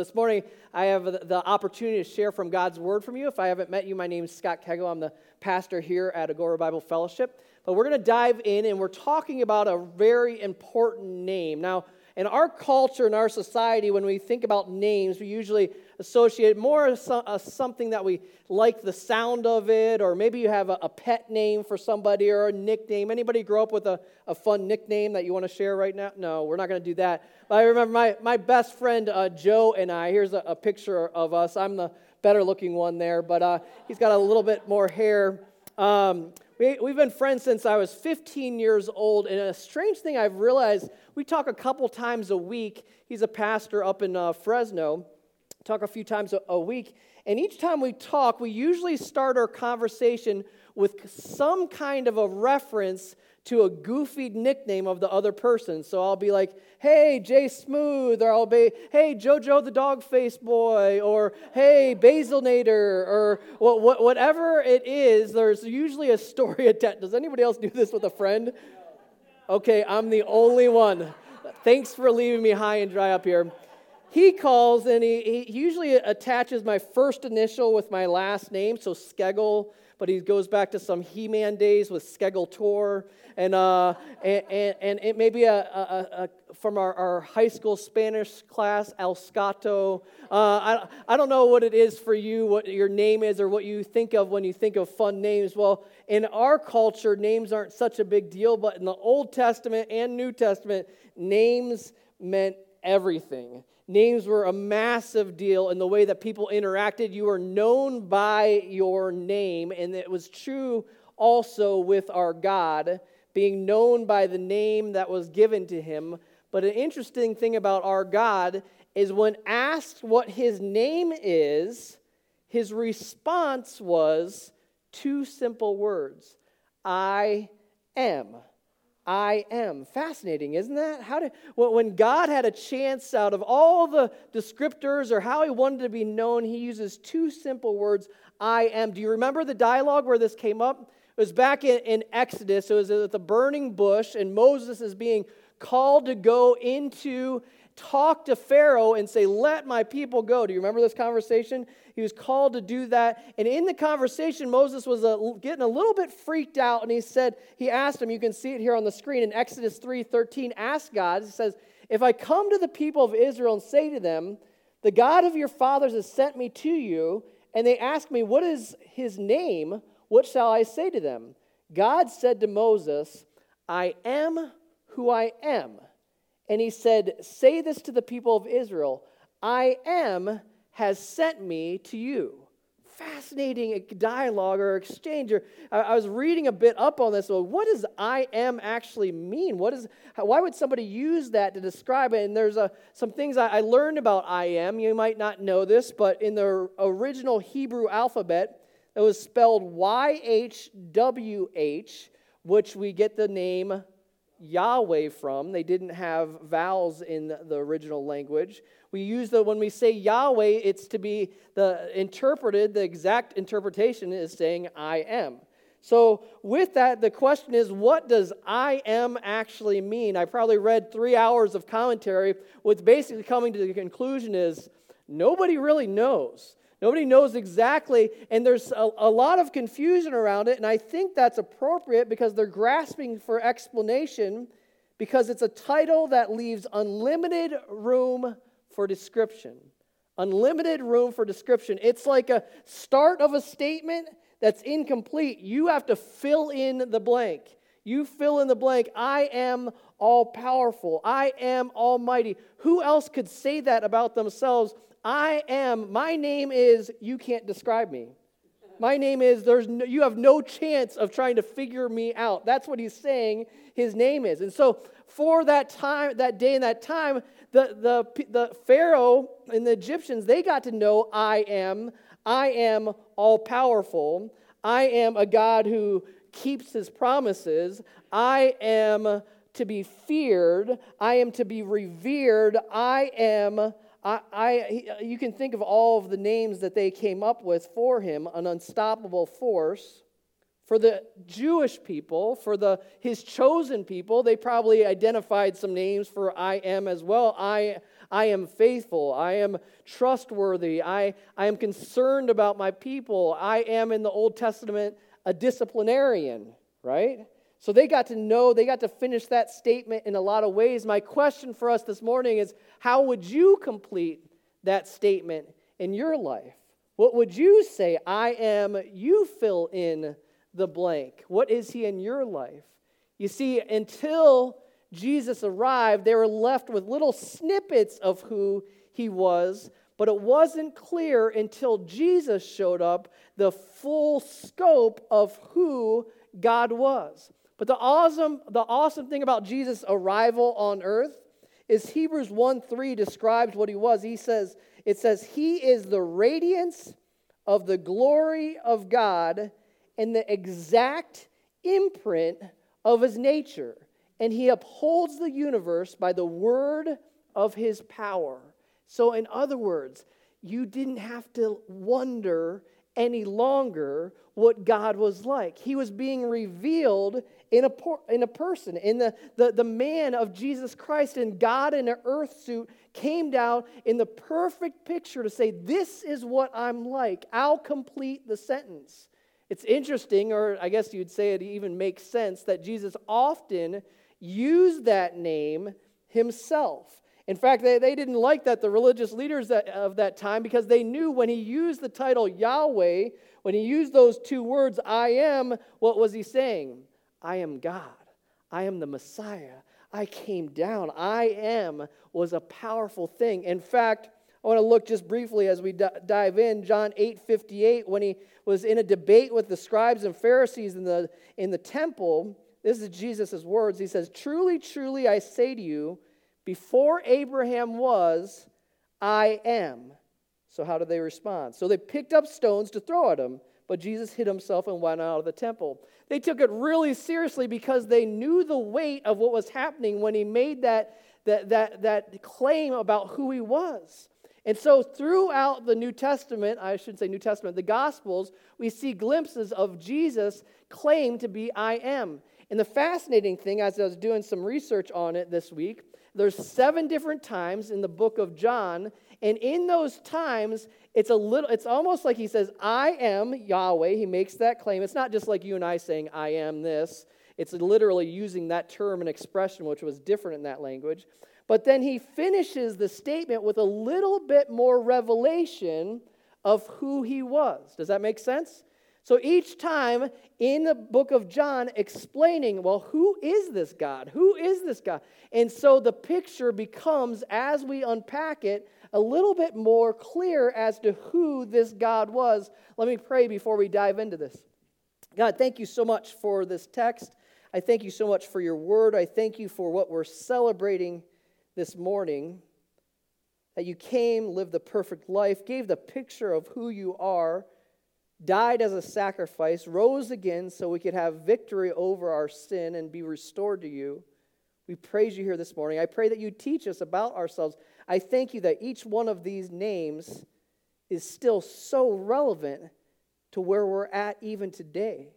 This morning, I have the opportunity to share from God's Word from you. If I haven't met you, my name is Scott Kegel. I'm the pastor here at Agora Bible Fellowship. But we're going to dive in and we're talking about a very important name. Now, in our culture, in our society, when we think about names, we usually associate more as something that we like the sound of it, or maybe you have a, a pet name for somebody or a nickname. Anybody grow up with a, a fun nickname that you want to share right now? No, we're not going to do that. But I remember my, my best friend uh, Joe and I. Here's a, a, picture of us. I'm the better looking one there, but uh, he's got a little bit more hair. Um, we, we've been friends since I was 15 years old, and a strange thing I've realized we talk a couple times a week. He's a pastor up in uh, Fresno talk a few times a, a week. And each time we talk, we usually start our conversation with some kind of a reference to a goofy nickname of the other person. So I'll be like, hey, Jay Smooth, or I'll be, hey, JoJo the dog face boy, or hey, Basilnator, or whatever it is, there's usually a story attached. Does anybody else do this with a friend? Okay, I'm the only one. Thanks for leaving me high and dry up here he calls and he, he usually attaches my first initial with my last name, so Skegel, but he goes back to some He Man days with Skegel And, uh, and, and, and, it may be a, a, a from our, our, high school Spanish class, El Scato. Uh, I, I don't know what it is for you, what your name is, or what you think of when you think of fun names. Well, in our culture, names aren't such a big deal, but in the Old Testament and New Testament, names meant everything. Names were a massive deal in the way that people interacted. You were known by your name, and it was true also with our God, being known by the name that was given to him. But an interesting thing about our God is when asked what his name is, his response was two simple words I am. I am. Fascinating, isn't that? How did when God had a chance out of all the descriptors or how he wanted to be known, he uses two simple words, I am. Do you remember the dialogue where this came up? It was back in, in Exodus. It was at the burning bush, and Moses is being called to go into talk to Pharaoh and say, Let my people go. Do you remember this conversation? He was called to do that. And in the conversation, Moses was a, getting a little bit freaked out. And he said, He asked him, you can see it here on the screen in Exodus 3 13, ask God, he says, If I come to the people of Israel and say to them, The God of your fathers has sent me to you, and they ask me, What is his name? What shall I say to them? God said to Moses, I am who I am. And he said, Say this to the people of Israel I am has sent me to you. Fascinating dialogue or exchange. I was reading a bit up on this. Well, what does I am actually mean? What is, why would somebody use that to describe it? And there's a, some things I learned about I am. You might not know this, but in the original Hebrew alphabet, it was spelled YHWH, which we get the name Yahweh from. They didn't have vowels in the original language. We use the when we say Yahweh, it's to be the interpreted, the exact interpretation is saying I am. So, with that, the question is, what does I am actually mean? I probably read three hours of commentary. What's basically coming to the conclusion is nobody really knows. Nobody knows exactly, and there's a, a, lot of confusion around it, and I think that's appropriate because they're grasping for explanation because it's a title that leaves unlimited room for description. Unlimited room for description. It's like a start of a statement that's incomplete. You have to fill in the blank. You fill in the blank. I am all powerful. I am almighty. Who else could say that about themselves I am, my name is, you can't describe me. My name is, there's no, you have no chance of trying to figure me out. That's what he's saying his name is. And so for that time, that day and that time, the, the, the Pharaoh and the Egyptians, they got to know I am. I am all powerful. I am a God who keeps his promises. I am to be feared. I am to be revered. I am I, I, you can think of all of the names that they came up with for him an unstoppable force. For the Jewish people, for the, his chosen people, they probably identified some names for I am as well. I, I am faithful. I am trustworthy. I, I am concerned about my people. I am, in the Old Testament, a disciplinarian, right? So they got to know, they got to finish that statement in a lot of ways. My question for us this morning is how would you complete that statement in your life? What would you say? I am, you fill in the blank. What is he in your life? You see, until Jesus arrived, they were left with little snippets of who he was, but it wasn't clear until Jesus showed up the full scope of who God was. But the awesome, the awesome thing about Jesus' arrival on earth is Hebrews 1 3 describes what he was. He says, it says, He is the radiance of the glory of God and the exact imprint of his nature. And he upholds the universe by the word of his power. So, in other words, you didn't have to wonder any longer what God was like. He was being revealed in a, in a person, in the, the, the man of Jesus Christ. And God in an earth suit came down in the perfect picture to say, This is what I'm like. I'll complete the sentence. It's interesting, or I guess you'd say it even makes sense, that Jesus often used that name himself. In fact, they, they didn't like that, the religious leaders that, of that time, because they knew when he used the title Yahweh, when he used those two words, I am, what was he saying? I am God. I am the Messiah. I came down. I am was a powerful thing. In fact, I want to look just briefly as we dive in. John 8 58, when he was in a debate with the scribes and Pharisees in the, in the temple, this is Jesus' words. He says, Truly, truly, I say to you, before Abraham was, I am. So, how did they respond? So, they picked up stones to throw at him, but Jesus hid himself and went out of the temple. They took it really seriously because they knew the weight of what was happening when he made that, that, that, that claim about who he was. And so, throughout the New Testament, I should say New Testament, the Gospels, we see glimpses of Jesus claim to be I am. And the fascinating thing, as I was doing some research on it this week, there's seven different times in the book of John, and in those times, it's a little, it's almost like he says, I am Yahweh. He makes that claim. It's not just like you and I saying, I am this. It's literally using that term and expression, which was different in that language. But then he finishes the statement with a little bit more revelation of who he was. Does that make sense? So each time in the book of John, explaining, well, who is this God? Who is this God? And so the picture becomes, as we unpack it, a little bit more clear as to who this God was. Let me pray before we dive into this. God, thank you so much for this text. I thank you so much for your word. I thank you for what we're celebrating this morning. That you came, lived the perfect life, gave the picture of who you are died as a sacrifice, rose again so we could have victory over our sin and be restored to you. We praise you here this morning. I pray that you teach us about ourselves. I thank you that each one of these names is still so relevant to where we're at even today.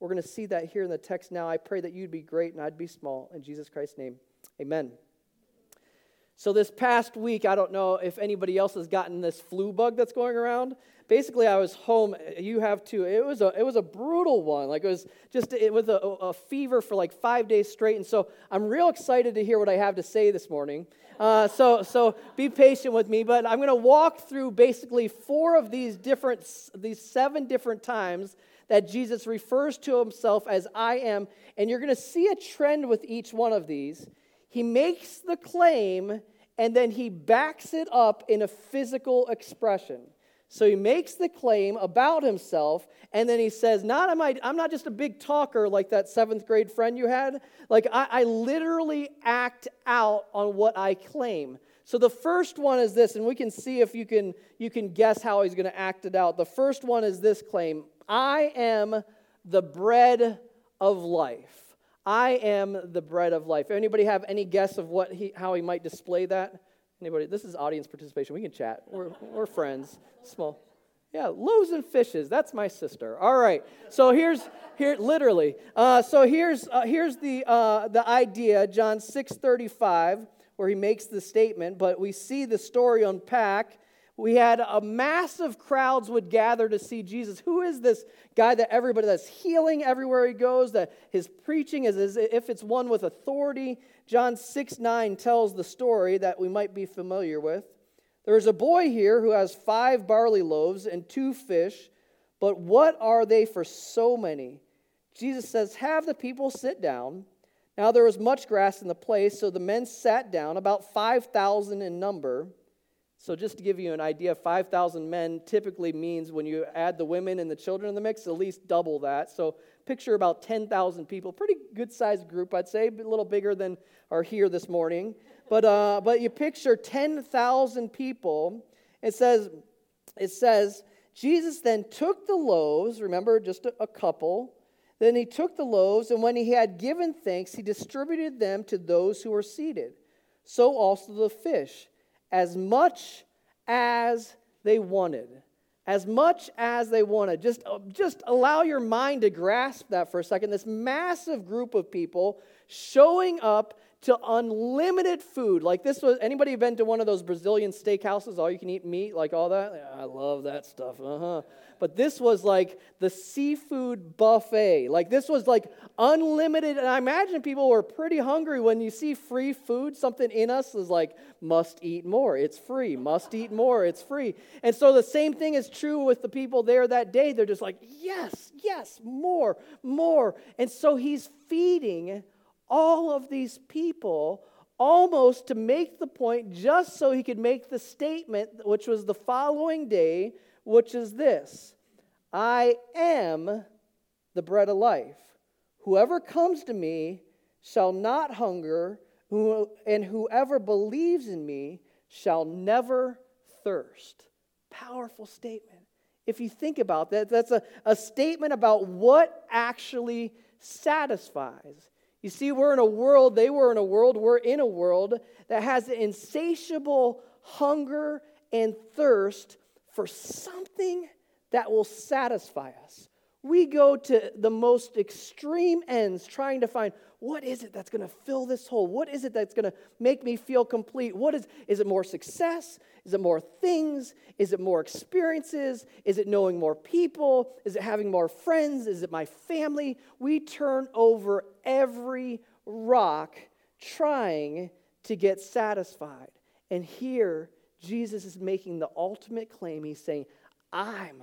We're going to see that here in the text now. I pray that you'd be great and I'd be small. In Jesus Christ's name, amen. So, this past week, I don't know if anybody else has gotten this flu bug that's going around. Basically, I was home. You have too. It was a, it was a brutal one. Like, it was just, it was a, a fever for like five days straight. And so, I'm real excited to hear what I have to say this morning. Uh, so, so, be patient with me. But I'm going to walk through basically four of these different, these seven different times that Jesus refers to himself as I am. And you're going to see a trend with each one of these. He makes the claim and then he backs it up in a physical expression. So he makes the claim about himself, and then he says, Not am I, I'm not just a big talker like that seventh grade friend you had. Like, I, I literally act out on what I claim. So the first one is this, and we can see if you can, you can guess how he's going to act it out. The first one is this claim I am the bread of life. I am the bread of life. Anybody have any guess of what he, how he might display that? Anybody? This is audience participation. We can chat. We're, we're friends. Small. Yeah, loaves and fishes. That's my sister. All right. So here's here literally. Uh, so here's uh, here's the uh, the idea. John six thirty five. where he makes the statement, but we see the story unpack. We had a massive crowds would gather to see Jesus. Who is this guy that everybody that's healing everywhere he goes, that his preaching is as if it's one with authority? John 6 9 tells the story that we might be familiar with. There is a boy here who has five barley loaves and two fish, but what are they for so many? Jesus says, Have the people sit down. Now there was much grass in the place, so the men sat down, about 5,000 in number. So, just to give you an idea, 5,000 men typically means when you add the women and the children in the mix, at least double that. So, picture about 10,000 people. Pretty good sized group, I'd say, a little bigger than are here this morning. But, uh, but you picture 10,000 people. It says, it says, Jesus then took the loaves, remember, just a, a couple. Then he took the loaves, and when he had given thanks, he distributed them to those who were seated. So also the fish, as much as they wanted. As much as they wanted. Just, uh, just allow your mind to grasp that for a second. This massive group of people showing up to unlimited food. Like this was anybody been to one of those Brazilian steakhouses, all you can eat meat, like all that? Yeah, I love that stuff. Uh-huh. But this was like the seafood buffet. Like this was like unlimited. And I imagine people were pretty hungry when you see free food. Something in us is like, must eat more. It's free. Must eat more. It's free. And so the same thing is true with the people there that day. They're just like, yes, yes, more, more. And so he's feeding all of these people almost to make the point just so he could make the statement, which was the following day, which is this I am the bread of life. Whoever comes to me shall not hunger, and whoever believes in me shall never thirst. Powerful statement. If you think about that, that's a, a statement about what actually satisfies. You see, we're in a world, they were in a world, we're in a world that has an insatiable hunger and thirst for something that will satisfy us. We go to the most extreme ends trying to find what is it that's going to fill this hole? What is it that's going to make me feel complete? What is is it more success? Is it more things? Is it more experiences? Is it knowing more people? Is it having more friends? Is it my family? We turn over every rock trying to get satisfied. And here Jesus is making the ultimate claim. He's saying, I'm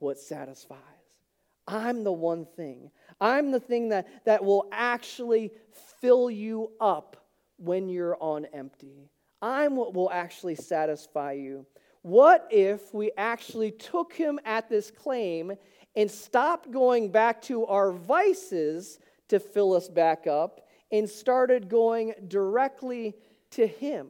what satisfies. I'm the one thing. I'm the thing that, that will actually fill you up when you're on empty. I'm what will actually satisfy you. What if we actually took him at this claim and stopped going back to our vices to fill us back up and started going directly to him?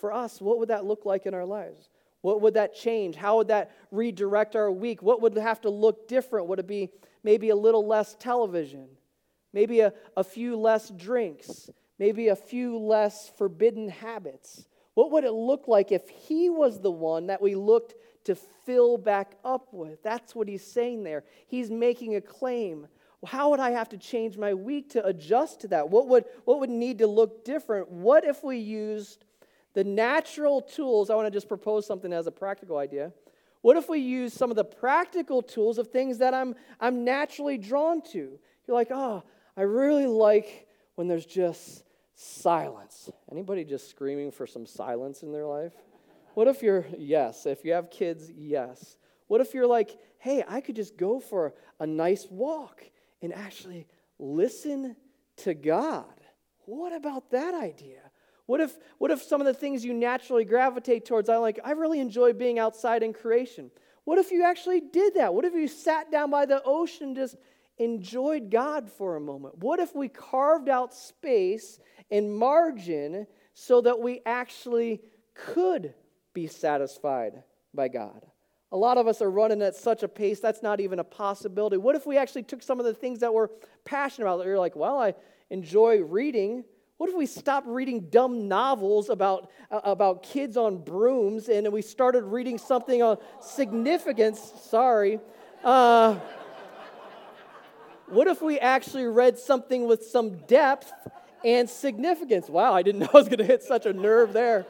For us, what would that look like in our lives? What would that change? How would that redirect our week? What would have to look different? Would it be maybe a little less television? Maybe a, a few less drinks? Maybe a few less forbidden habits? What would it look like if he was the one that we looked to fill back up with? That's what he's saying there. He's making a claim. How would I have to change my week to adjust to that? What would, what would need to look different? What if we used the natural tools, I want to just propose something as a practical idea. What if we use some of the practical tools of things that I'm, I'm naturally drawn to? You're like, oh, I really like when there's just silence. Anybody just screaming for some silence in their life? What if you're, yes, if you have kids, yes. What if you're like, hey, I could just go for a nice walk and actually listen to God? What about that idea? What if, what if some of the things you naturally gravitate towards, I like, I really enjoy being outside in creation. What if you actually did that? What if you sat down by the ocean just enjoyed God for a moment? What if we carved out space and margin so that we actually could be satisfied by God? A lot of us are running at such a pace that's not even a possibility. What if we actually took some of the things that we're passionate about? You're like, well, I enjoy reading. What if we stopped reading dumb novels about, uh, about kids on brooms and we started reading something on significance? Sorry. Uh, what if we actually read something with some depth and significance. Wow, I didn't know I was going to hit such a nerve there.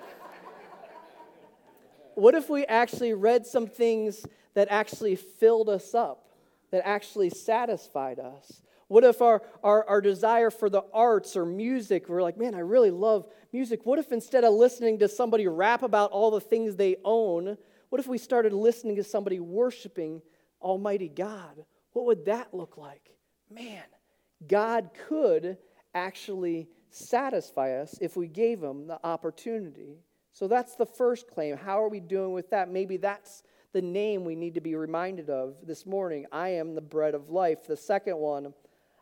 What if we actually read some things that actually filled us up, that actually satisfied us? What if our, our, our desire for the arts or music, we're like, man, I really love music. What if instead of listening to somebody rap about all the things they own, what if we started listening to somebody worshiping Almighty God? What would that look like? Man, God could actually satisfy us if we gave him the opportunity. So that's the first claim. How are we doing with that? Maybe that's the name we need to be reminded of this morning. I am the bread of life. The second one,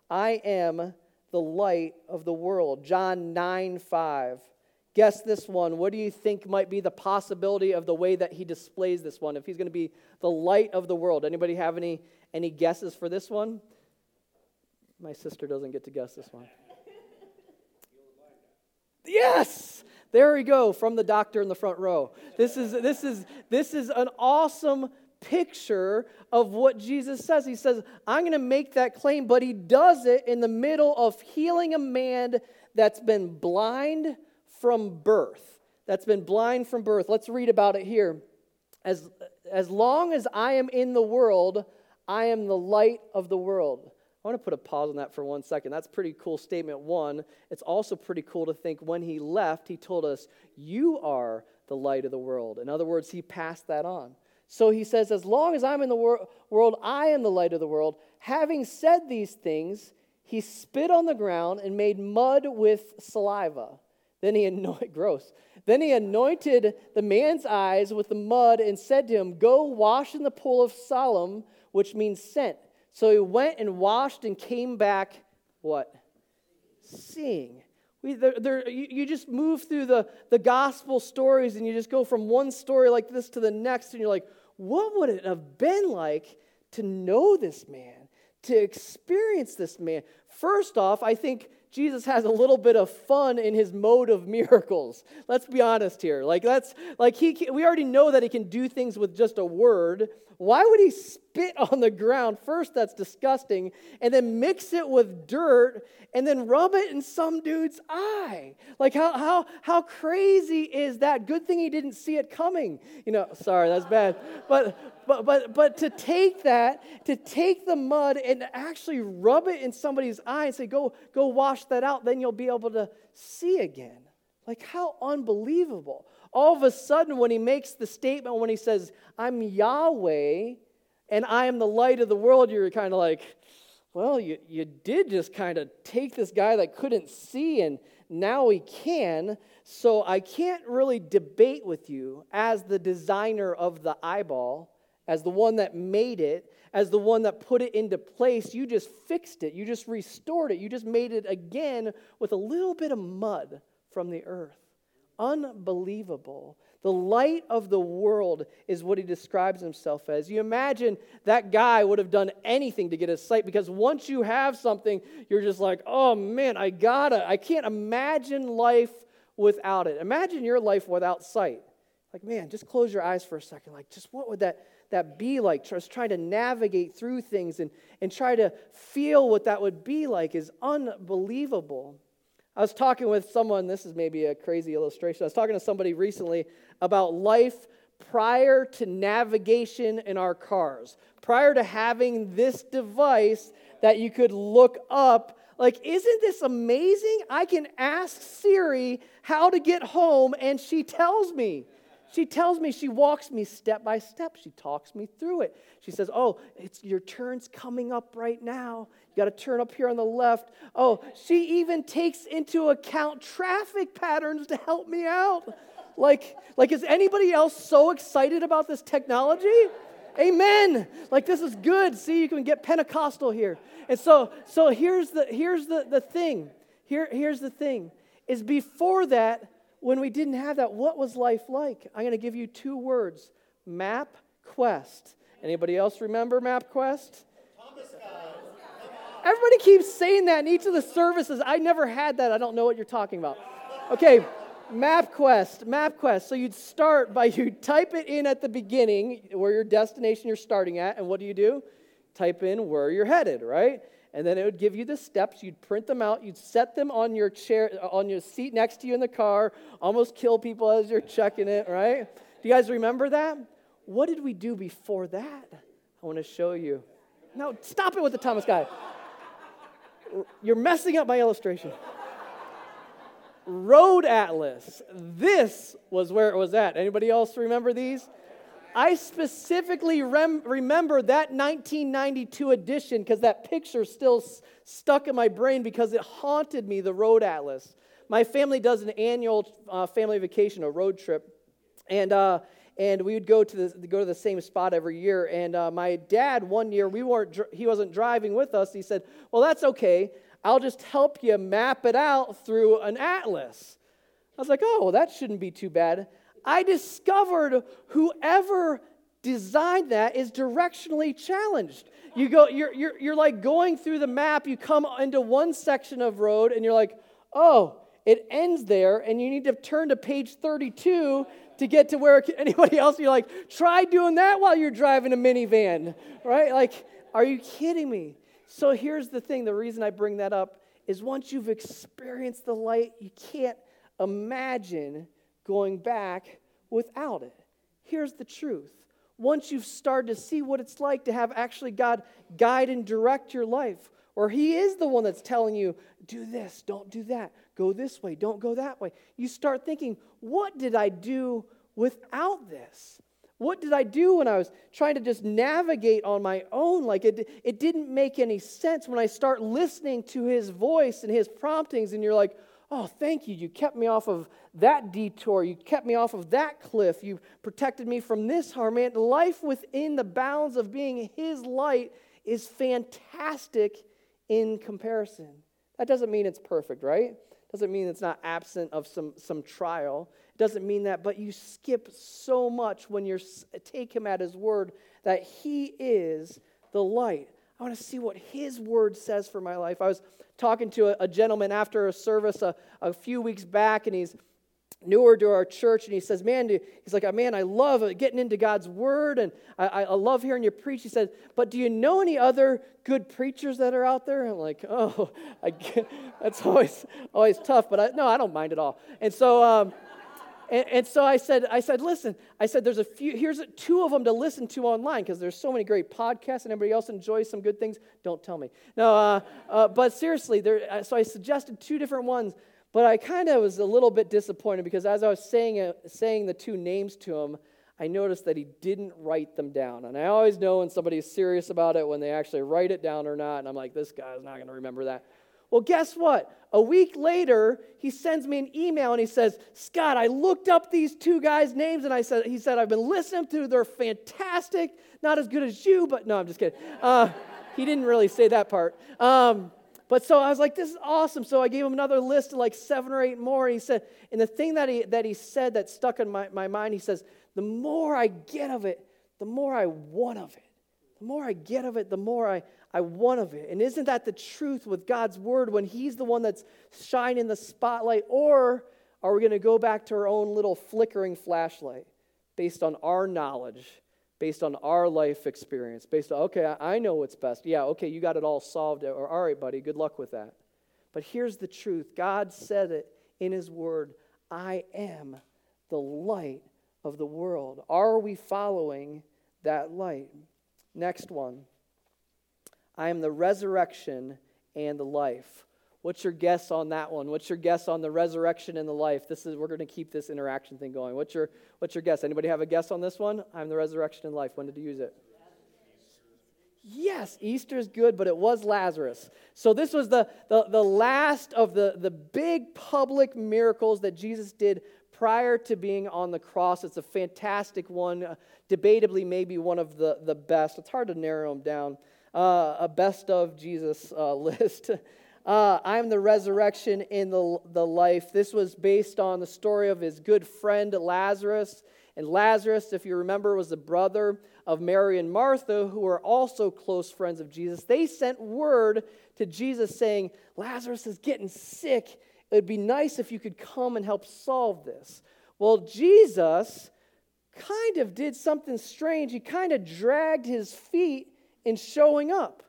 I am the light of the world. John 9 5. Guess this one. What do you think might be the possibility of the way that he displays this one? If he's going to be the light of the world. Anybody have any, any guesses for this one? My sister doesn't get to guess this one. Yes! There we go from the doctor in the front row. This is, this is, this is an awesome picture of what Jesus says. He says, I'm going to make that claim, but he does it in the middle of healing a man that's been blind from birth. That's been blind from birth. Let's read about it here. As, as long as I am in the world, I am the light of the world. I want to put a pause on that for one second. That's pretty cool statement, one. It's also pretty cool to think when he left, he told us, You are the light of the world. In other words, he passed that on. So he says, As long as I'm in the wor- world, I am the light of the world. Having said these things, he spit on the ground and made mud with saliva. Then he anointed, gross. Then he anointed the man's eyes with the mud and said to him, Go wash in the pool of Siloam, which means sent. So he went and washed and came back, what? Seeing. We, you, you just move through the, the gospel stories and you just go from one story like this to the next, and you're like, what would it have been like to know this man, to experience this man? First off, I think Jesus has a little bit of fun in his mode of miracles. Let's be honest here. Like that's like he we already know that he can do things with just a word. Why would he spit on the ground? First, that's disgusting, and then mix it with dirt and then rub it in some dude's eye. Like how how how crazy is that? Good thing he didn't see it coming. You know, sorry, that's bad. But but but but to take that, to take the mud and actually rub it in somebody's eye and say, "Go go wash that out," then you'll be able to see again. Like how unbelievable. All of a sudden when he makes the statement when he says, "I'm Yahweh and I am the light of the world," you're kind of like, "Well, you you did just kind of take this guy that couldn't see and now he can." So I can't really debate with you as the designer of the eyeball as the one that made it, as the one that put it into place. You just fixed it. You just restored it. You just made it again with a little bit of mud from the earth. Unbelievable. The light of the world is what he describes himself as. You imagine that guy would have done anything to get his sight because once you have something, you're just like, oh man, I gotta. I can't imagine life without it. Imagine your life without sight. Like, man, just close your eyes for a second. Like, just what would that that be like? Just trying to navigate through things and, and try to feel what that would be like is unbelievable. I was talking with someone, this is maybe a crazy illustration. I was talking to somebody recently about life prior to navigation in our cars, prior to having this device that you could look up. Like, isn't this amazing? I can ask Siri how to get home, and she tells me. She tells me, she walks me step by step. She talks me through it. She says, Oh, it's your turn's coming up right now. You got to turn up here on the left. Oh, she even takes into account traffic patterns to help me out. Like, like is anybody else so excited about this technology? Amen. Like this is good. See, you can get Pentecostal here. And so, so here's the here's the, the thing. Here, here's the thing. Is before that, when we didn't have that, what was life like? I'm going to give you two words map quest. Anybody else remember MapQuest? Everybody keeps saying that in each of the services. I never had that. I don't know what you're talking about. Okay, MapQuest, MapQuest. So you'd start by you type it in at the beginning where your destination you're starting at, and what do you do? Type in where you're headed, right? And then it would give you the steps. You'd print them out. You'd set them on your chair, on your seat next to you in the car. Almost kill people as you're checking it, right? Do you guys remember that? What did we do before that? I want to show you. No, stop it with the Thomas Guide. You're messing up my illustration. Road Atlas. This was where it was at. Anybody else remember these? I specifically rem- remember that 1992 edition because that picture still s- stuck in my brain because it haunted me, the Road Atlas. My family does an annual uh, family vacation, a road trip, and uh, and we would go to the go to the same spot every year. And uh, my dad, one year, we weren't he wasn't driving with us. He said, "Well, that's okay. I'll just help you map it out through an atlas." I was like, "Oh, well, that shouldn't be too bad." I discovered whoever designed that is directionally challenged. You go, you're, you're, you're like going through the map, you come into one section of road, and you're like, oh, it ends there, and you need to turn to page 32 to get to where anybody else, you're like, try doing that while you're driving a minivan, right? Like, are you kidding me? So here's the thing the reason I bring that up is once you've experienced the light, you can't imagine going back without it. Here's the truth. Once you've started to see what it's like to have actually God guide and direct your life, or He is the one that's telling you, do this, don't do that, go this way, don't go that way, you start thinking, what did I do without this? What did I do when I was trying to just navigate on my own? Like it, it didn't make any sense when I start listening to his voice and his promptings, and you're like, Oh, thank you. You kept me off of that detour. You kept me off of that cliff. You protected me from this harm. Man, life within the bounds of being His light is fantastic in comparison. That doesn't mean it's perfect, right? Doesn't mean it's not absent of some, some trial. Doesn't mean that, but you skip so much when you take Him at His word that He is the light. I want to see what His word says for my life. I was talking to a, a gentleman after a service a, a few weeks back, and he's newer to our church, and he says, Man, he's like, Man, I love getting into God's word, and I, I love hearing you preach. He said, But do you know any other good preachers that are out there? I'm like, Oh, that's always, always tough, but I, no, I don't mind at all. And so, um, and, and, so I said, I said, listen, I said, there's a few, here's two of them to listen to online because there's so many great podcasts and everybody else enjoys some good things. Don't tell me. No, uh, uh, but seriously, there, uh, so I suggested two different ones, but I kind of was a little bit disappointed because as I was saying, uh, saying the two names to him, I noticed that he didn't write them down. And I always know when somebody's serious about it when they actually write it down or not. And I'm like, this guy's not going to remember that. Well, guess what? A week later, he sends me an email and he says, Scott, I looked up these two guys' names and I said, he said, I've been listening to, they're fantastic. Not as good as you, but no, I'm just kidding. Uh, he didn't really say that part. Um, but so I was like, this is awesome. So I gave him another list of like seven or eight more. And he said, and the thing that he, that he said that stuck in my, my mind, he says, the more I get of it, the more I want of it. The more I get of it, the more I, I want of it. And isn't that the truth with God's word when He's the one that's shining the spotlight? Or are we going to go back to our own little flickering flashlight based on our knowledge, based on our life experience, based on, okay, I know what's best. Yeah, okay, you got it all solved. Or, all right, buddy, good luck with that. But here's the truth God said it in His word I am the light of the world. Are we following that light? Next one. I am the resurrection and the life. What's your guess on that one? What's your guess on the resurrection and the life? This is we're going to keep this interaction thing going. What's your what's your guess? Anybody have a guess on this one? I'm the resurrection and life. When did you use it? Yes, Easter is good, but it was Lazarus. So this was the, the, the last of the, the big public miracles that Jesus did prior to being on the cross. It's a fantastic one, uh, debatably maybe one of the, the best. It's hard to narrow them down uh, a best of Jesus uh, list. Uh, I'm the resurrection in the, the life. This was based on the story of his good friend Lazarus. And Lazarus, if you remember, was the brother of Mary and Martha, who were also close friends of Jesus. They sent word to Jesus saying, Lazarus is getting sick. It would be nice if you could come and help solve this. Well, Jesus kind of did something strange. He kind of dragged his feet in showing up.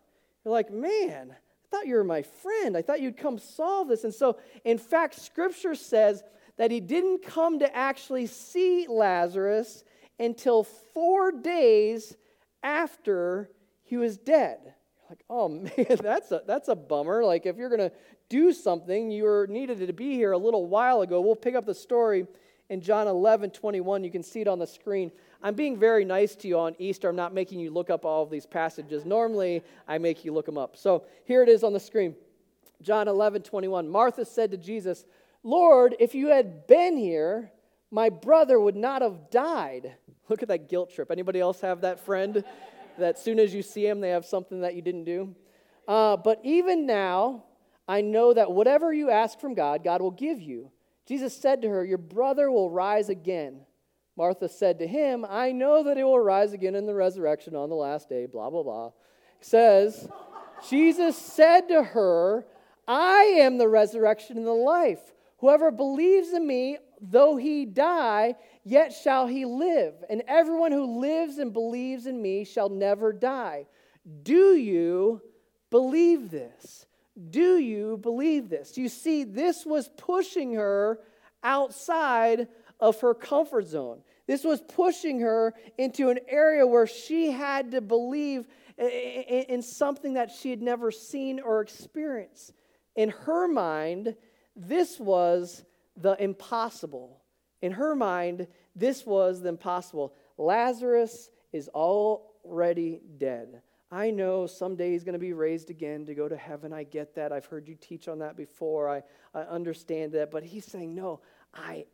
You're like, man, I thought you were my friend. I thought you'd come solve this. And so, in fact, scripture says that he didn't come to actually see Lazarus until four days after he was dead. You're like, oh man, that's a, that's a bummer. Like, if you're going to do something, you were needed to be here a little while ago. We'll pick up the story in John 11 21. You can see it on the screen. I'm being very nice to you on Easter. I'm not making you look up all of these passages. Normally, I make you look them up. So here it is on the screen. John 11, 21. Martha said to Jesus, Lord, if you had been here, my brother would not have died. Look at that guilt trip. Anybody else have that friend that soon as you see him, they have something that you didn't do? Uh, but even now, I know that whatever you ask from God, God will give you. Jesus said to her, Your brother will rise again. Martha said to him, I know that he will rise again in the resurrection on the last day, blah, blah, blah. says, Jesus said to her, I am the resurrection and the life. Whoever believes in me, though he die, yet shall he live. And everyone who lives and believes in me shall never die. Do you believe this? Do you believe this? You see, this was pushing her outside of her comfort zone. This was pushing her into an area where she had to believe in something that she had never seen or experienced. In her mind, this was the impossible. In her mind, this was the impossible. Lazarus is already dead. I know someday he's going to be raised again to go to heaven. I get that. I've heard you teach on that before. I, I understand that. But he's saying, No, I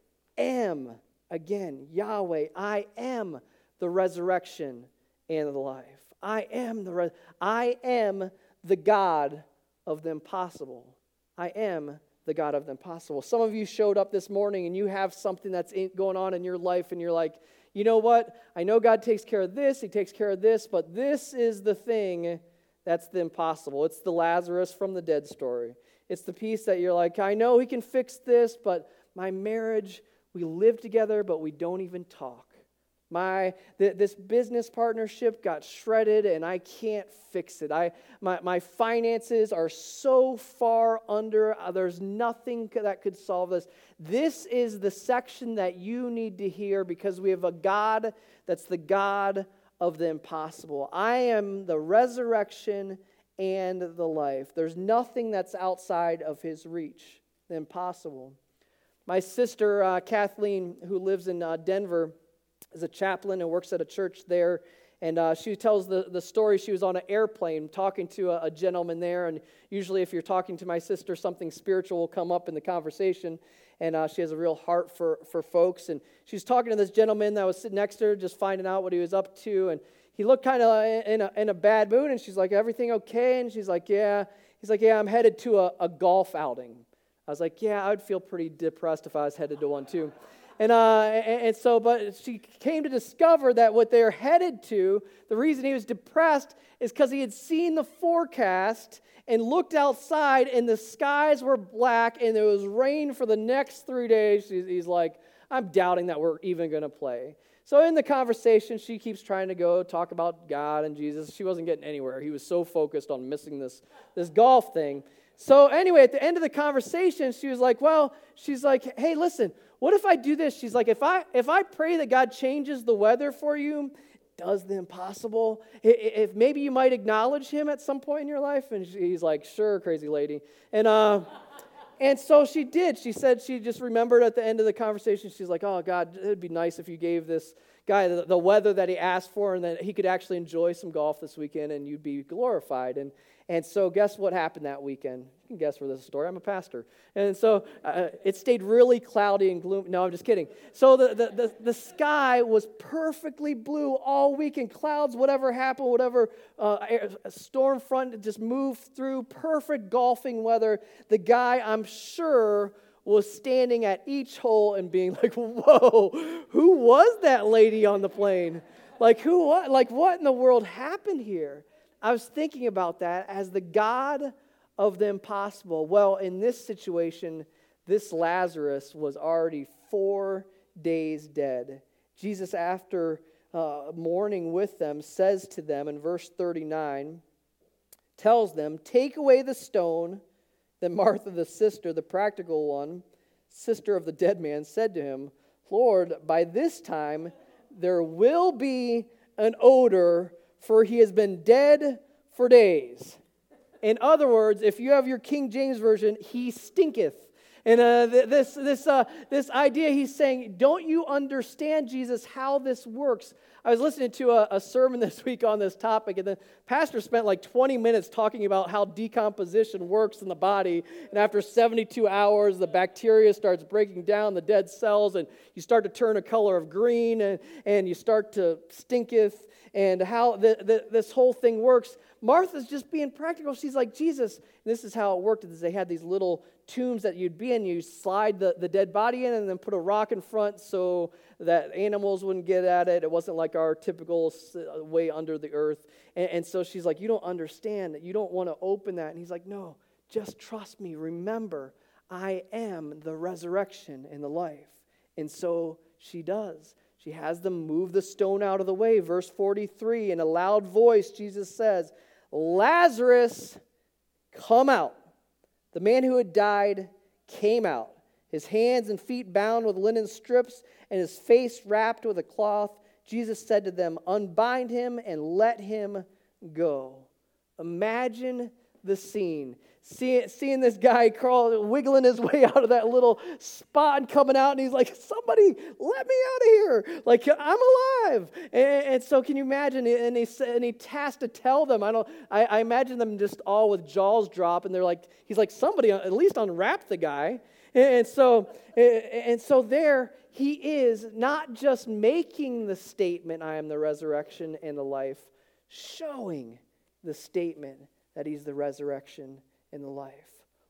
am again Yahweh. I am the resurrection and the life. I am the I am the God of the impossible. I am the God of the impossible. Some of you showed up this morning and you have something that's going on in your life, and you're like, you know what? I know God takes care of this, He takes care of this, but this is the thing that's the impossible. It's the Lazarus from the dead story. It's the piece that you're like, I know He can fix this, but my marriage, we live together, but we don't even talk. My, th- this business partnership got shredded and I can't fix it. I, my, my finances are so far under, uh, there's nothing that could solve this. This is the section that you need to hear because we have a God that's the God of the impossible. I am the resurrection and the life. There's nothing that's outside of his reach, the impossible. My sister, uh, Kathleen, who lives in uh, Denver, is a chaplain and works at a church there. And uh, she tells the, the story. She was on an airplane talking to a, a, gentleman there. And usually, if you're talking to my sister, something spiritual will come up in the conversation. And uh, she has a real heart for, for folks. And she's talking to this gentleman that was sitting next to her, just finding out what he was up to. And he looked kind of in a, in a bad mood. And she's like, Everything okay? And she's like, Yeah. He's like, Yeah, I'm headed to a, a golf outing. I was like, Yeah, I would feel pretty depressed if I was headed to one too. And, uh, and so, but she came to discover that what they're headed to, the reason he was depressed is because he had seen the forecast and looked outside and the skies were black and there was rain for the next three days. He's, he's like, I'm doubting that we're even going to play. So in the conversation, she keeps trying to go talk about God and Jesus. She wasn't getting anywhere. He was so focused on missing this, this golf thing. So anyway, at the end of the conversation, she was like, well, she's like, hey, listen, what if I do this? She's like, if I if I pray that God changes the weather for you, does the impossible, if maybe you might acknowledge him at some point in your life, and he's like, sure, crazy lady, and uh, and so she did. She said she just remembered at the end of the conversation. She's like, oh God, it'd be nice if you gave this guy the, the weather that he asked for, and that he could actually enjoy some golf this weekend, and you'd be glorified. And and so, guess what happened that weekend? You can guess where this story. I'm a pastor. And so, uh, it stayed really cloudy and gloomy. No, I'm just kidding. So, the, the, the, the, sky was perfectly blue all weekend. Clouds, whatever happened, whatever uh, storm front just moved through, perfect golfing weather. The guy, I'm sure, was standing at each hole and being like, whoa, who was that lady on the plane? Like, who, what? Like, what in the world happened here? I was thinking about that as the God of the impossible. Well, in this situation, this Lazarus was already four days dead. Jesus, after uh, mourning with them, says to them in verse 39 tells them, Take away the stone. Then Martha, the sister, the practical one, sister of the dead man, said to him, Lord, by this time there will be an odor, for he has been dead for days. In other words, if you have your King James Version, he stinketh. And uh, this, this, uh, this idea, he's saying, Don't you understand, Jesus, how this works? I was listening to a, a, sermon this week on this topic, and the pastor spent like 20 minutes talking about how decomposition works in the body. And after 72 hours, the bacteria starts breaking down the dead cells, and you start to turn a color of green, and, and you start to stinketh, and how the, the, this whole thing works. Martha's just being practical. She's like, Jesus, this is how it worked. Is they had these little tombs that you'd be in. You slide the, the dead body in and then put a rock in front so that animals wouldn't get at it. It wasn't like our typical uh, way under the earth. And, and so she's like, You don't understand. You don't want to open that. And he's like, No, just trust me. Remember, I am the resurrection and the life. And so she does. She has them move the stone out of the way. Verse 43 in a loud voice, Jesus says, Lazarus, come out. The man who had died came out, his hands and feet bound with linen strips, and his face wrapped with a cloth. Jesus said to them, Unbind him and let him go. Imagine the scene. Seeing, this guy crawl, wiggling his way out of that little spot and coming out, and he's like, Somebody, let me out of here. Like, I'm alive. And, and so, can you imagine? And he, and he has to tell them. I, don't, I, I imagine them just all with jaws drop, and they're like, He's like, Somebody, uh, at least unwrap the guy. And so, and so there he is not just making the statement, I am the resurrection and the life, showing the statement that he's the resurrection and the life.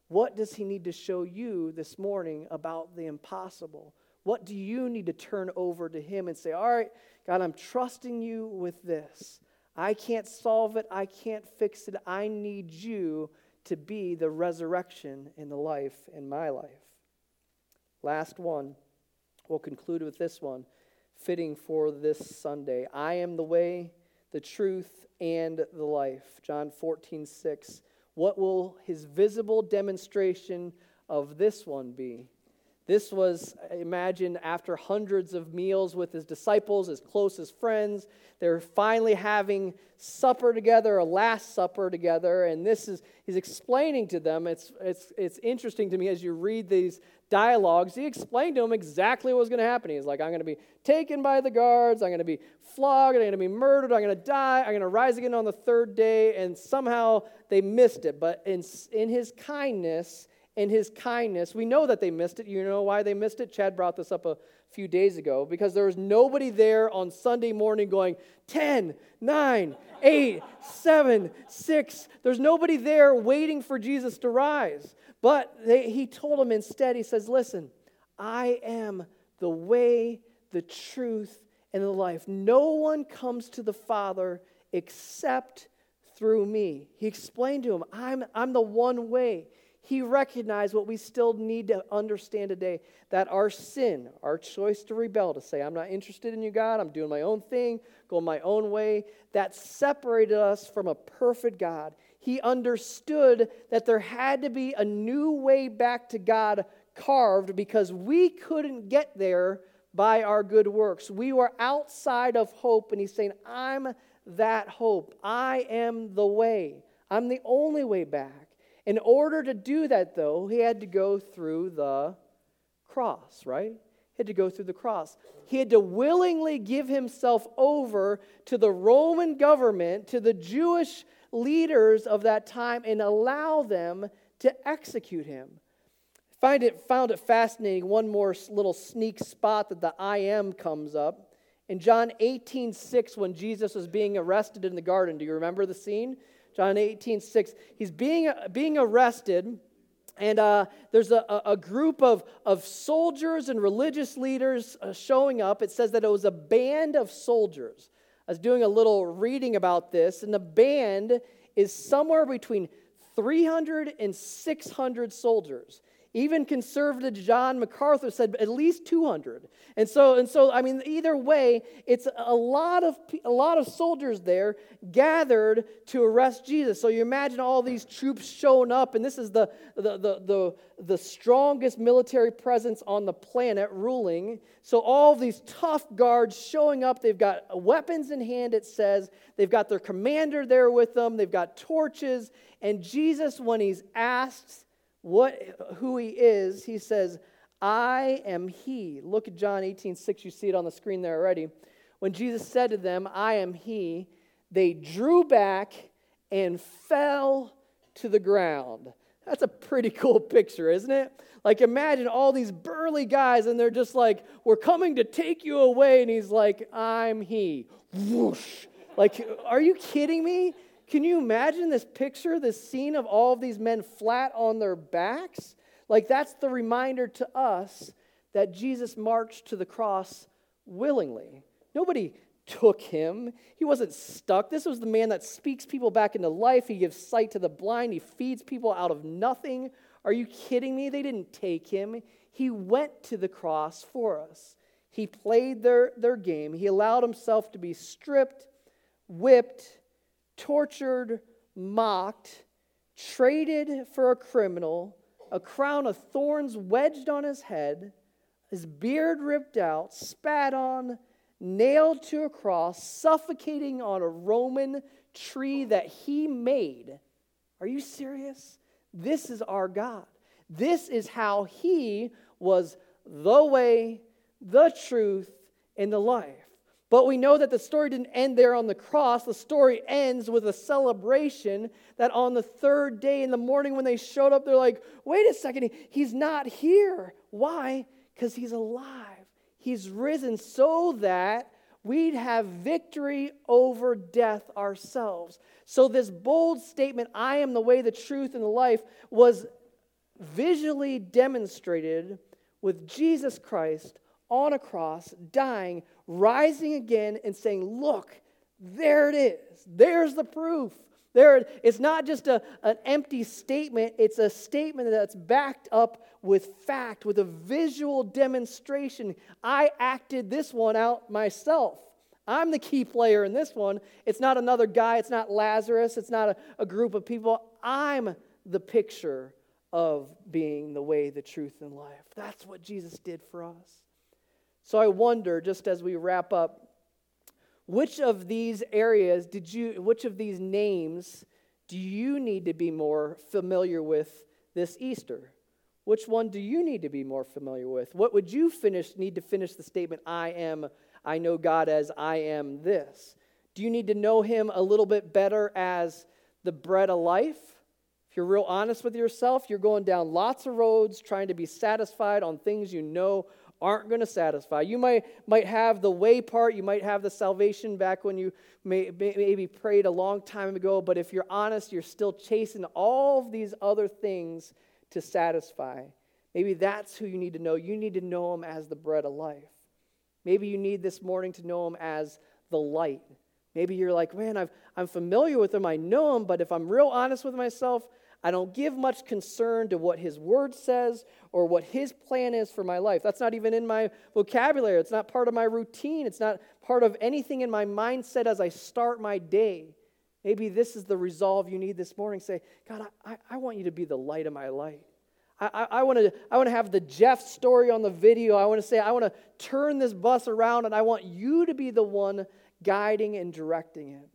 What does he need to show you this morning about the impossible? What do you need to turn over to him and say, All right, God, I'm trusting you with this. I can't solve it. I can't fix it. I need you to be the resurrection and the life in my life. Last one. We'll conclude with this one, fitting for this Sunday. I am the way, the truth, and the life. John 14, 6. What will his visible demonstration of this one be? This was, imagined after hundreds of meals with his disciples, his closest friends. They're finally having supper together, a last supper together. And this is, he's explaining to them. It's, it's, it's interesting to me as you read these dialogues. He explained to him exactly what was going to happen. He's like, I'm going to be taken by the guards. I'm going to be flogged. I'm going to be murdered. I'm going to die. I'm going to rise again on the third day. And somehow they missed it. But in, in his kindness, in his kindness. We know that they missed it. You know why they missed it? Chad brought this up a few days ago because there was nobody there on Sunday morning going 10, 9, 8, 7, 6. There's nobody there waiting for Jesus to rise. But they, he told them instead, he says, Listen, I am the way, the truth, and the life. No one comes to the Father except through me. He explained to him, I'm, I'm the one way he recognized what we still need to understand today that our sin, our choice to rebel, to say, I'm not interested in you, God, I'm doing my own thing, going my own way, that separated us from a perfect God. He understood that there had to be a new way back to God carved because we couldn't get there by our good works. We were outside of hope, and He's saying, I'm that hope. I am the way. I'm the only way back. In order to do that, though, he had to go through the cross, right? He had to go through the cross. He had to willingly give himself over to the Roman government, to the Jewish leaders of that time, and allow them to execute him. Find it, found it fascinating. One more little sneak spot that the I am comes up. In John 18 6, when Jesus was being arrested in the garden, do you remember the scene? John 18, 6. He's being, being arrested, and uh, there's a, a group of, of soldiers and religious leaders uh, showing up. It says that it was a band of soldiers. I was doing a little reading about this, and the band is somewhere between 300 and 600 soldiers. Even conservative John MacArthur said at least 200. And so, and so, I mean, either way, it's a lot of a lot of soldiers there gathered to arrest Jesus. So you imagine all these troops showing up, and this is the the the the, the strongest military presence on the planet ruling. So all these tough guards showing up. They've got weapons in hand. It says they've got their commander there with them. They've got torches. And Jesus, when he's asked what, who he is, he says, I am he. Look at John 18, 6. You see it on the screen there already. When Jesus said to them, I am he, they drew back and fell to the ground. That's a pretty cool picture, isn't it? Like, imagine all these burly guys, and they're just like, We're coming to take you away. And he's like, I'm he. Whoosh. Like, are you kidding me? Can you imagine this picture, this scene of all of these men flat on their backs? Like, that's the reminder to us that Jesus marched to the cross willingly. Nobody took him. He wasn't stuck. This was the man that speaks people back into life. He gives sight to the blind. He feeds people out of nothing. Are you kidding me? They didn't take him. He went to the cross for us. He played their, their game. He allowed himself to be stripped, whipped, tortured, mocked, traded for a criminal, a crown of thorns wedged on his head, his beard ripped out, spat on, nailed to a cross, suffocating on a Roman tree that he made. Are you serious? This is our God. This is how he was the way, the truth, and the life. But we know that the story didn't end there on the cross. The story ends with a celebration that on the third day in the morning when they showed up, they're like, wait a second, he's not here. Why? Because he's alive. He's risen so that we'd have victory over death ourselves. So, this bold statement, I am the way, the truth, and the life, was visually demonstrated with Jesus Christ on a cross, dying, rising again, and saying, Look, there it is. There's the proof. There, it's not just a, an empty statement, it's a statement that's backed up with fact, with a visual demonstration. I acted this one out myself. I'm the key player in this one. It's not another guy, it's not Lazarus, it's not a, a group of people. I'm the picture of being the way, the truth, and life. That's what Jesus did for us. So I wonder, just as we wrap up, which of these areas did you, which of these names do you need to be more familiar with this Easter? Which one do you need to be more familiar with? What would you finish, need to finish the statement, I am, I know God as I am this? Do you need to know Him a little bit better as the bread of life? If you're real honest with yourself, you're going down lots of roads trying to be satisfied on things you know aren't going to satisfy. You might, might have the way part, you might have the salvation back when you may, maybe prayed a long time ago, but if you're honest, you're still chasing all of these other things to satisfy. Maybe that's who you need to know. You need to know him as the bread of life. Maybe you need this morning to know him as the light. Maybe you're like, man, I've, I'm familiar with him, I know him, but if I'm real honest with myself, I don't give much concern to what his word says or what his plan is for my life. That's not even in my vocabulary. It's not part of my routine. It's not part of anything in my mindset as I start my day. Maybe this is the resolve you need this morning. Say, God, I, I want you to be the light of my life. I, I, I want to I wanna have the Jeff story on the video. I want to say, I want to turn this bus around, and I want you to be the one guiding and directing it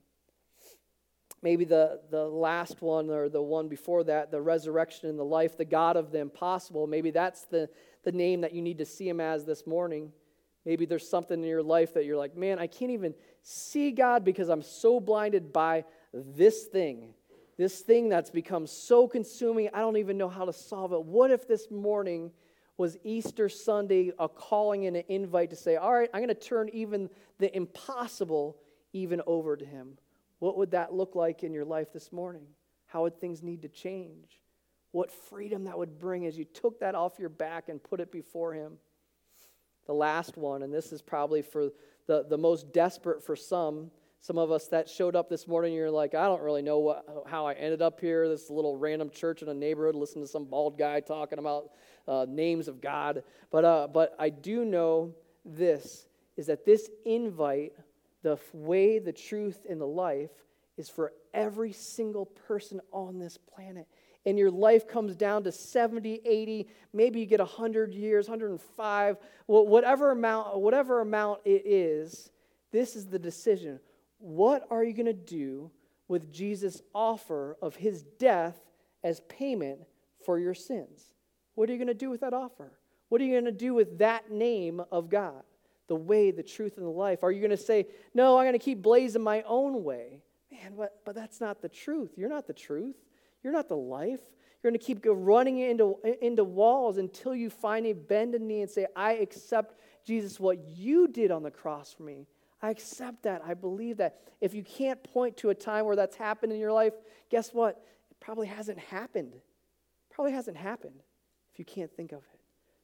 maybe the, the last one or the one before that, the resurrection and the life, the God of the impossible, maybe that's the, the name that you need to see him as this morning. Maybe there's something in your life that you're like, man, I can't even see God because I'm so blinded by this thing. This thing that's become so consuming, I don't even know how to solve it. What if this morning was Easter Sunday, a calling and an invite to say, all right, I'm going to turn even the impossible even over to Him? What would that look like in your life this morning? How would things need to change? What freedom that would bring as you took that off your back and put it before Him. The last one, and this is probably for the, the most desperate for some, Some of us that showed up this morning, you're like, I don't really know what, how I ended up here, this little random church in a neighborhood, listening to some bald guy talking about uh, names of God. But, uh, but I do know this is that this invite, the way, the truth, and the life, is for every single person on this planet. And your life comes down to 70, 80, maybe you get 100 years, 105, whatever amount, whatever amount it is, this is the decision. What are you going to do with Jesus' offer of his death as payment for your sins? What are you going to do with that offer? What are you going to do with that name of God? The way, the truth, and the life. Are you going to say, No, I'm going to keep blazing my own way? Man, but, but that's not the truth. You're not the truth. You're not the life. You're going to keep running into, into walls until you finally bend a knee and say, I accept, Jesus, what you did on the cross for me. I accept that. I believe that. If you can't point to a time where that's happened in your life, guess what? It probably hasn't happened. Probably hasn't happened if you can't think of it.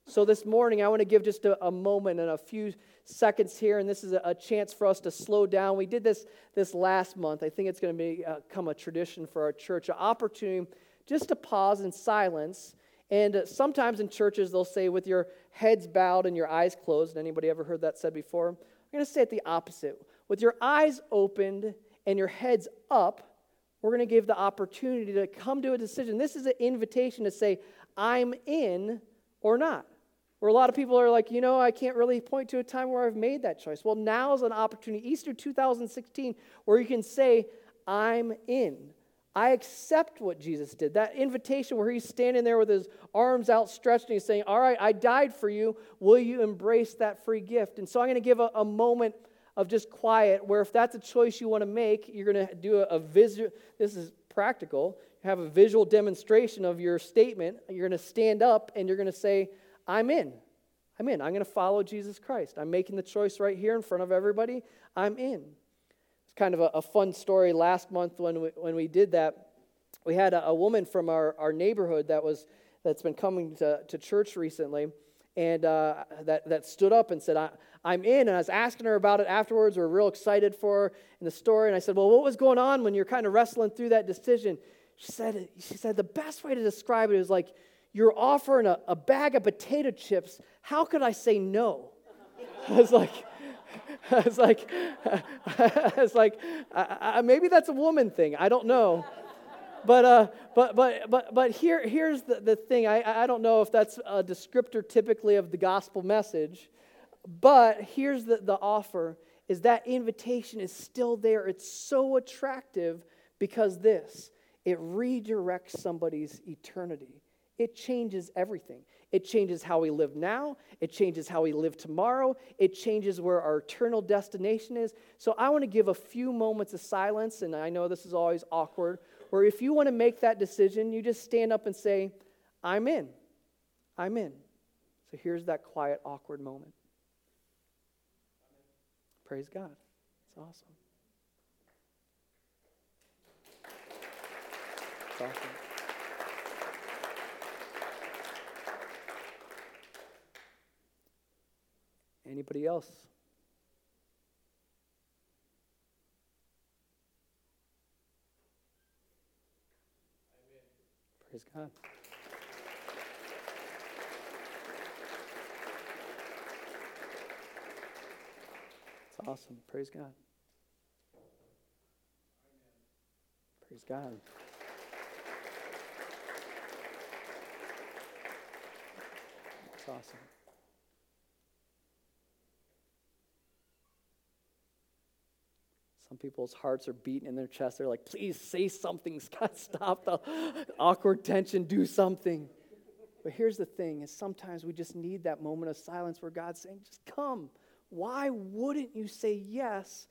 So, this morning, I want to give just a, a moment and a few seconds here, and this is a, a, chance for us to slow down. We did this this last month. I think it's going to uh, become a tradition for our church, an opportunity just to pause in silence. And uh, sometimes in churches, they'll say, with your heads bowed and your eyes closed. Anybody ever heard that said before? I'm going to say it the opposite. With your eyes opened and your heads up, we're going to give the opportunity to come to a decision. This is an invitation to say, I'm in or not. Where a lot of people are like, you know, I can't really point to a time where I've made that choice. Well, now is an opportunity, Easter 2016, where you can say, I'm in. I accept what Jesus did. That invitation where he's standing there with his arms outstretched and he's saying, All right, I died for you. Will you embrace that free gift? And so I'm going to give a, a moment of just quiet where if that's a choice you want to make, you're going to do a, a visual, this is practical, you have a visual demonstration of your statement. You're going to stand up and you're going to say, I'm in. I'm in. I'm going to follow Jesus Christ. I'm making the choice right here in front of everybody. I'm in. It's kind of a, a fun story. Last month when we, when we did that, we had a, a woman from our, our neighborhood that was that's been coming to, to church recently, and uh, that, that stood up and said, I, I'm in. And I was asking her about it afterwards. We are real excited for her in the story. And I said, Well, what was going on when you're kind of wrestling through that decision? She said, she said the best way to describe it is like, You're offering a, a bag of potato chips. How could I say no? I was like, it's like, it's like I, I, maybe that's a woman thing. I don't know. But, uh, but, but, but, but here, here's the, the thing. I, I don't know if that's a descriptor typically of the gospel message, but here's the, the offer is that invitation is still there. It's so attractive because this, it redirects somebody's eternity. It changes everything. It changes how we live now. It changes how we live tomorrow. It changes where our eternal destination is. So I want to give a few moments of silence, and I know this is always awkward, where if you want to make that decision, you just stand up and say, I'm in. I'm in. So here's that quiet, awkward moment. Praise God. It's awesome. It's awesome. Anybody else? Praise God. It's awesome. Praise God. Praise God. It's awesome. Some people's hearts are beating in their chest. They're like, please say something. Scott, stop the awkward tension. Do something. But here's the thing is sometimes we just need that moment of silence where God's saying, just come. Why wouldn't you say yes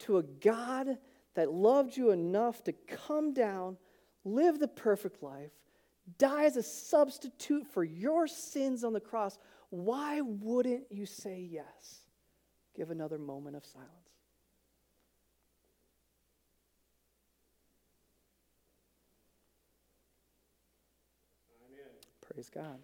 to a God that loved you enough to come down, live the perfect life, die as a substitute for your sins on the cross? Why wouldn't you say yes? Give another moment of silence. Praise God.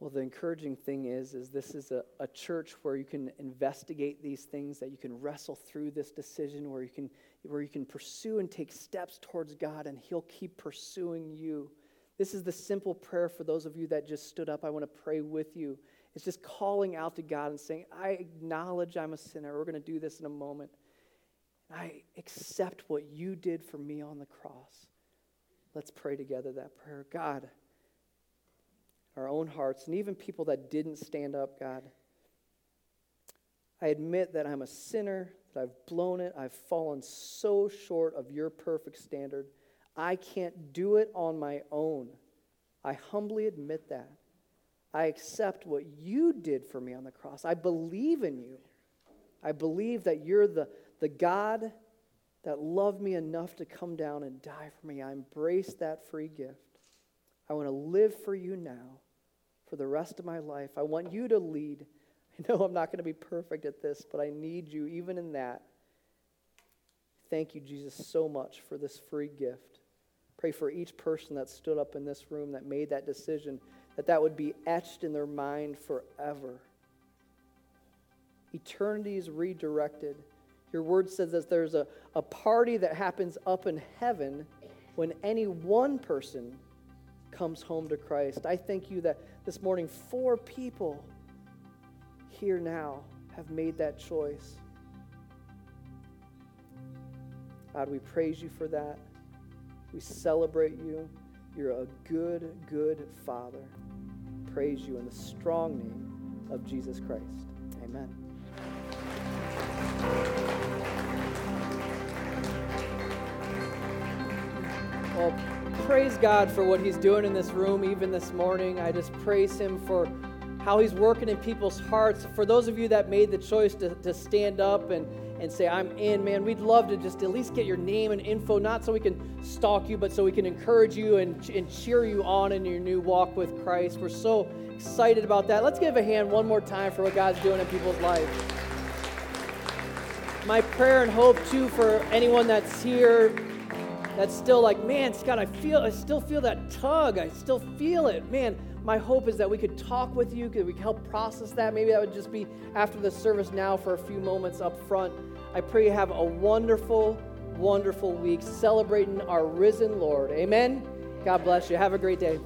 Well, the encouraging thing is, is this is a, a church where you can investigate these things, that you can wrestle through this decision, where you can where you can pursue and take steps towards God, and He'll keep pursuing you this is the simple prayer for those of you that just stood up. I want to pray with you. It's just calling out to God and saying, I acknowledge I'm a sinner. We're going to do this in a moment. I accept what you did for me on the cross. Let's pray together that prayer. God, our own hearts, and even people that didn't stand up, God. I admit that I'm a sinner, that I've blown it, I've fallen so short of your perfect standard. I can't do it on my own. I humbly admit that. I accept what you did for me on the cross. I believe in you. I believe that you're the, the God that loved me enough to come down and die for me. I embrace that free gift. I want to live for you now for the rest of my life. I want you to lead. I know I'm not going to be perfect at this, but I need you even in that. Thank you, Jesus, so much for this free gift. Pray for each person that stood up in this room that made that decision, that that would be etched in their mind forever. Eternity is redirected. Your word says that there's a, a party that happens up in heaven when any one person comes home to Christ. I thank you that this morning four people here now have made that choice. God, we praise you for that. We celebrate you. You're a good, good Father. Praise you in the strong name of Jesus Christ. Amen. Well, praise God for what He's doing in this room, even this morning. I just praise Him for how He's working in people's hearts. For those of you that made the choice to, to stand up and, and say, I'm in, man, we'd love to just at least get your name and info, not so we can stalk you, but so we can encourage you and, and cheer you on in your new walk with Christ. We're so excited about that. Let's give a hand one more time for what God's doing in people's lives. My prayer and hope, too, for anyone that's here that's still like, man, Scott, I feel, I still feel that tug. I still feel it. Man, my hope is that we could talk with you, could we help process that. Maybe that would just be after the service now for a few moments up front. I pray you have a wonderful, wonderful week celebrating our risen Lord. Amen. God bless you. Have a great day.